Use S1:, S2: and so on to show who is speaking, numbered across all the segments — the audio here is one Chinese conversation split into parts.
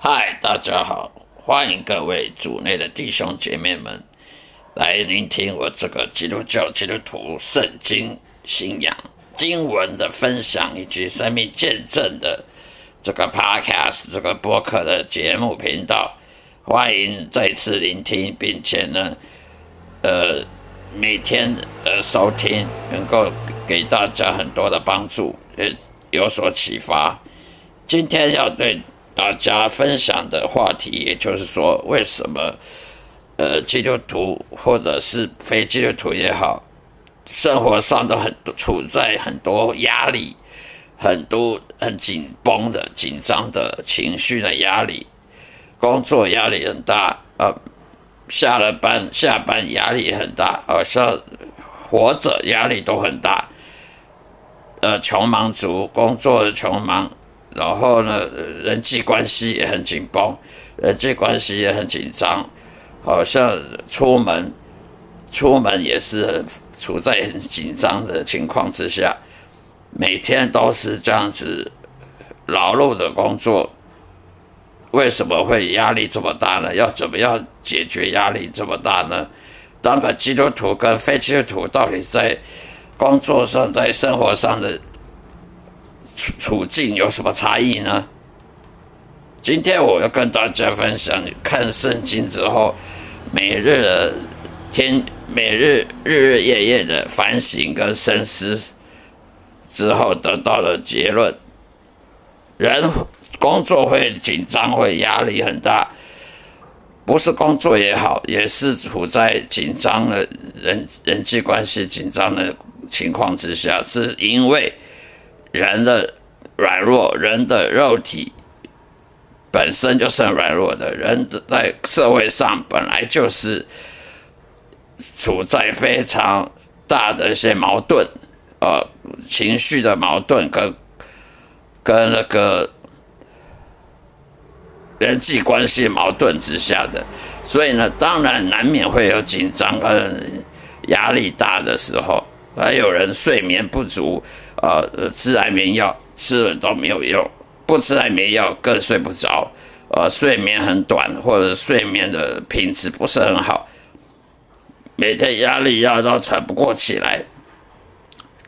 S1: 嗨，大家好，欢迎各位主内的弟兄姐妹们来聆听我这个基督教基督徒圣经信仰经文的分享以及生命见证的这个 podcast 这个播客的节目频道，欢迎再次聆听，并且呢，呃，每天呃收听，能够给大家很多的帮助，也有所启发。今天要对大家分享的话题，也就是说，为什么呃基督徒或者是非基督徒也好，生活上都很处在很多压力、很多很紧绷的紧张的情绪的压力，工作压力很大啊，下了班下班压力很大，好像活着压力都很大，呃，穷忙族工作的穷忙。然后呢，人际关系也很紧绷，人际关系也很紧张，好像出门出门也是很处在很紧张的情况之下，每天都是这样子劳碌的工作，为什么会压力这么大呢？要怎么样解决压力这么大呢？当个基督徒跟非基督徒到底在工作上、在生活上的？处境有什么差异呢？今天我要跟大家分享，看圣经之后，每日的天，每日日日夜夜的反省跟深思之后得到的结论：人工作会紧张，会压力很大，不是工作也好，也是处在紧张的人人际关系紧张的情况之下，是因为。人的软弱，人的肉体本身就是很软弱的。人在社会上本来就是处在非常大的一些矛盾，呃，情绪的矛盾跟跟那个人际关系矛盾之下的，所以呢，当然难免会有紧张跟压力大的时候，还有人睡眠不足。呃，吃安眠药吃了都没有用，不吃安眠药更睡不着，呃，睡眠很短或者睡眠的品质不是很好，每天压力压到喘不过气来，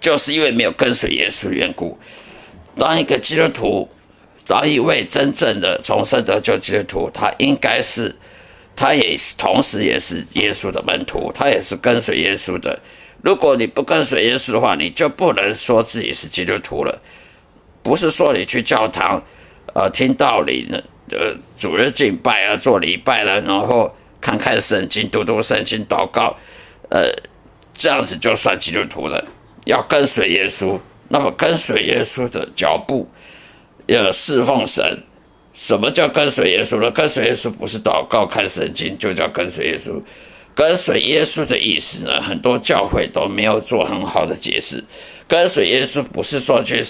S1: 就是因为没有跟随耶稣缘故。当一个基督徒，当一位真正的重生得救基督徒，他应该是，他也是同时也是耶稣的门徒，他也是跟随耶稣的。如果你不跟随耶稣的话，你就不能说自己是基督徒了。不是说你去教堂，呃，听道理呢，呃，主日敬拜啊，做礼拜了，然后看看圣经，读读圣经，祷告，呃，这样子就算基督徒了。要跟随耶稣，那么跟随耶稣的脚步，要侍奉神。什么叫跟随耶稣呢？跟随耶稣不是祷告、看圣经，就叫跟随耶稣。跟随耶稣的意思呢，很多教会都没有做很好的解释。跟随耶稣不是说去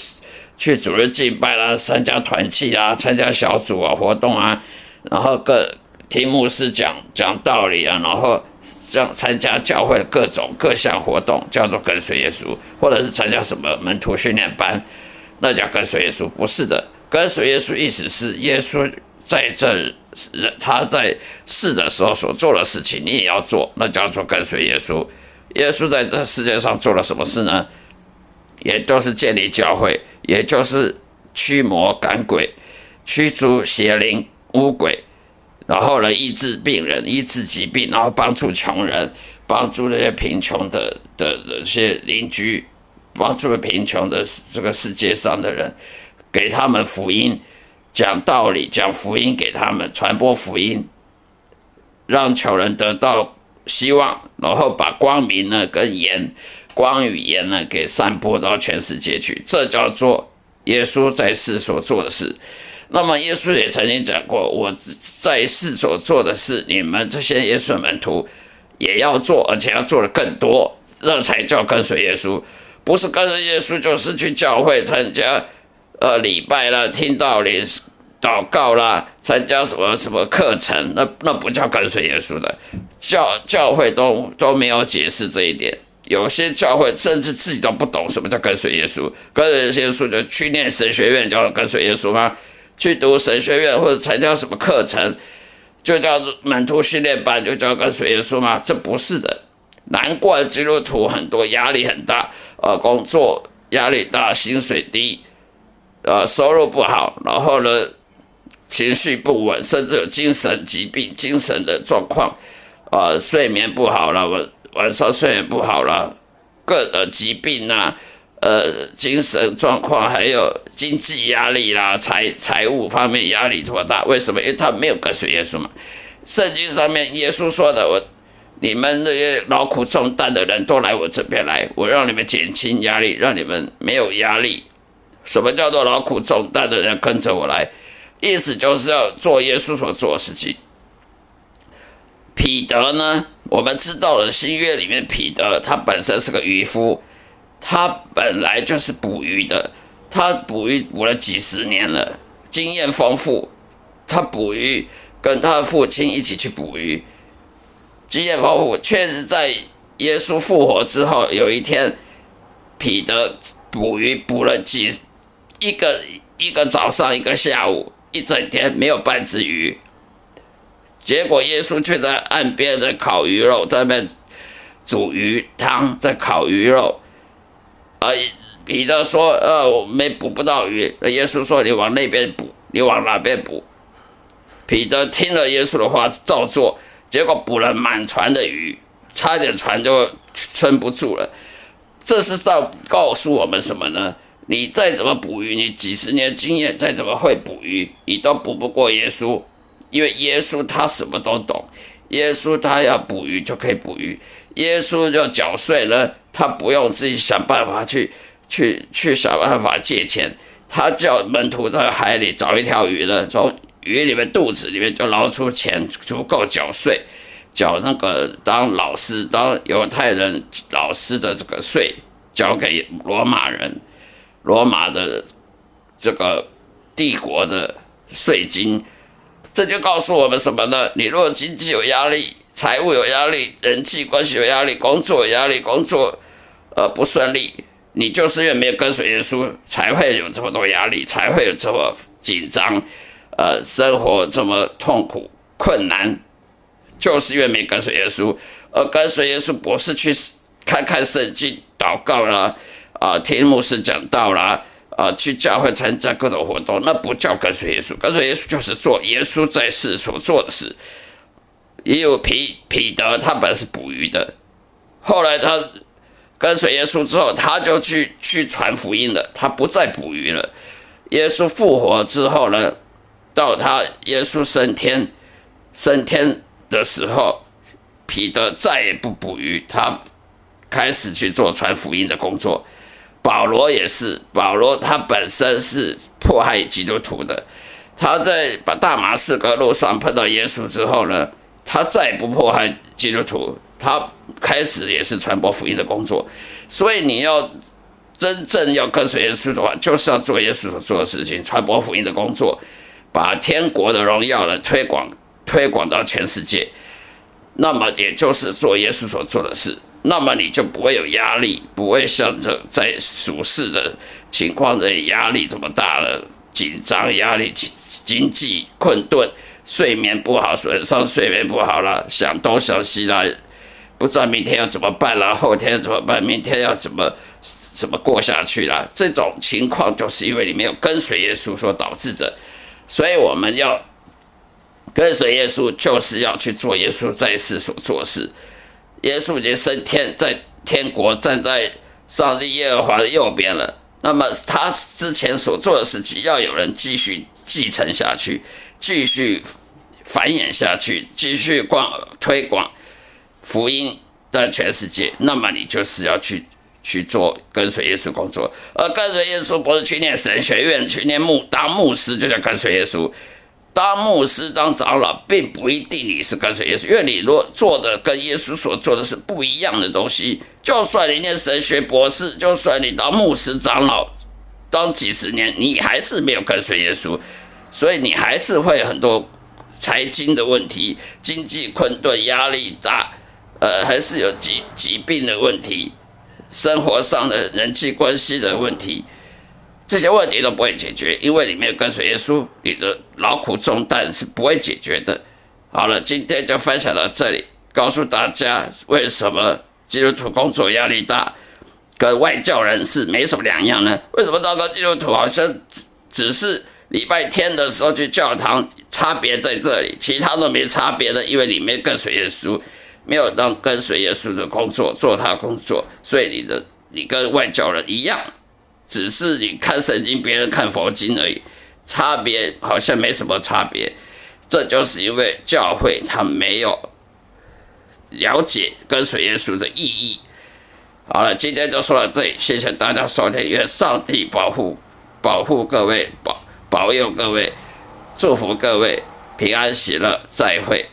S1: 去主日敬拜啦，参加团契啊，参加小组啊活动啊，然后各听牧师讲讲道理啊，然后像参加教会各种各项活动，叫做跟随耶稣，或者是参加什么门徒训练班，那叫跟随耶稣。不是的，跟随耶稣意思是耶稣在这。人他在世的时候所做的事情，你也要做，那叫做跟随耶稣。耶稣在这世界上做了什么事呢？也就是建立教会，也就是驱魔赶鬼、驱逐邪灵污鬼，然后呢医治病人、医治疾病，然后帮助穷人，帮助那些贫穷的的那些邻居，帮助贫穷的这个世界上的人，给他们福音。讲道理，讲福音给他们，传播福音，让穷人得到希望，然后把光明呢跟盐、光与盐呢给散播到全世界去，这叫做耶稣在世所做的事。那么耶稣也曾经讲过，我在世所做的事，你们这些耶稣门徒也要做，而且要做的更多，这才叫跟随耶稣。不是跟着耶稣，就是去教会参加。呃，礼拜了，听道理，祷告啦，参加什么什么课程，那那不叫跟随耶稣的教教会都都没有解释这一点。有些教会甚至自己都不懂什么叫跟随耶稣，跟随耶稣就去念神学院叫跟随耶稣吗？去读神学院或者参加什么课程，就叫门徒训练班，就叫跟随耶稣吗？这不是的。难怪基督徒很多压力很大，呃，工作压力大，薪水低，呃，收入不好，然后呢，情绪不稳，甚至有精神疾病、精神的状况，呃，睡眠不好了，晚上睡眠不好了，各种疾病呐，呃，精神状况，还有经济压力啦，财财务方面压力这么大，为什么？因为他没有跟随耶稣嘛。圣经上面耶稣说的，我。你们这些劳苦重担的人都来我这边来，我让你们减轻压力，让你们没有压力。什么叫做劳苦重担的人跟着我来？意思就是要做耶稣所做的事情。彼得呢，我们知道了新约里面彼得他本身是个渔夫，他本来就是捕鱼的，他捕鱼捕了几十年了，经验丰富。他捕鱼跟他的父亲一起去捕鱼。经验丰富，确实在耶稣复活之后，有一天，彼得捕鱼捕了几一个一个早上，一个下午，一整天没有半只鱼。结果耶稣却在岸边在烤鱼肉，在那煮鱼汤，在烤鱼肉。而彼得说：“呃，我没捕不到鱼。”那耶稣说：“你往那边捕，你往哪边捕？”彼得听了耶稣的话，照做。结果捕了满船的鱼，差点船就撑不住了。这是在告诉我们什么呢？你再怎么捕鱼，你几十年经验再怎么会捕鱼，你都捕不过耶稣，因为耶稣他什么都懂。耶稣他要捕鱼就可以捕鱼，耶稣就缴税了，他不用自己想办法去去去想办法借钱，他叫门徒在海里找一条鱼呢，从。鱼里面肚子里面就捞出钱，足够缴税，缴那个当老师当犹太人老师的这个税，交给罗马人，罗马的这个帝国的税金。这就告诉我们什么呢？你若经济有压力，财务有压力，人际关系有压力，工作有压力，工作呃不顺利，你就是因为没有跟随耶稣，才会有这么多压力，才会有这么紧张。呃，生活这么痛苦困难，就是因为没跟随耶稣。而跟随耶稣不是去看看圣经、祷告啦，啊，听牧师讲道啦，啊，去教会参加各种活动，那不叫跟随耶稣。跟随耶稣就是做耶稣在世所做的事。也有彼彼得，他本来是捕鱼的，后来他跟随耶稣之后，他就去去传福音了，他不再捕鱼了。耶稣复活之后呢？到他耶稣升天升天的时候，彼得再也不捕鱼，他开始去做传福音的工作。保罗也是，保罗他本身是迫害基督徒的，他在把大马士革路上碰到耶稣之后呢，他再不迫害基督徒，他开始也是传播福音的工作。所以你要真正要跟随耶稣的话，就是要做耶稣所做的事情，传播福音的工作。把天国的荣耀呢推广推广到全世界，那么也就是做耶稣所做的事，那么你就不会有压力，不会像这在俗世的情况这压力这么大了，紧张压力经济困顿，睡眠不好，晚上睡眠不好了，想东想西啦，不知道明天要怎么办了，后天怎么办，明天要怎么怎么过下去了，这种情况就是因为你没有跟随耶稣所导致的。所以我们要跟随耶稣，就是要去做耶稣在世所做事。耶稣已经升天，在天国站在上帝耶和华的右边了。那么他之前所做的事情，要有人继续继承下去，继续繁衍下去，继续广推广福音在全世界。那么你就是要去。去做跟随耶稣工作，而跟随耶稣不是去念神学院、去念牧当牧师就叫跟随耶稣。当牧师、当长老，并不一定你是跟随耶稣，因为你若做的跟耶稣所做的是不一样的东西，就算你念神学博士，就算你当牧师、长老当几十年，你还是没有跟随耶稣，所以你还是会很多财经的问题、经济困顿、压力大，呃，还是有疾疾病的问题。生活上的人际关系的问题，这些问题都不会解决，因为里面跟随耶稣，你的劳苦重担是不会解决的。好了，今天就分享到这里，告诉大家为什么基督徒工作压力大，跟外教人士没什么两样呢？为什么糟糕基督徒好像只只是礼拜天的时候去教堂，差别在这里，其他都没差别的，因为里面跟随耶稣，没有当跟随耶稣的工作做他工作，所以你的你跟外教人一样。只是你看圣经，别人看佛经而已，差别好像没什么差别。这就是因为教会他没有了解跟随耶稣的意义。好了，今天就说到这里，谢谢大家收听，愿上帝保护保护各位，保保佑各位，祝福各位平安喜乐，再会。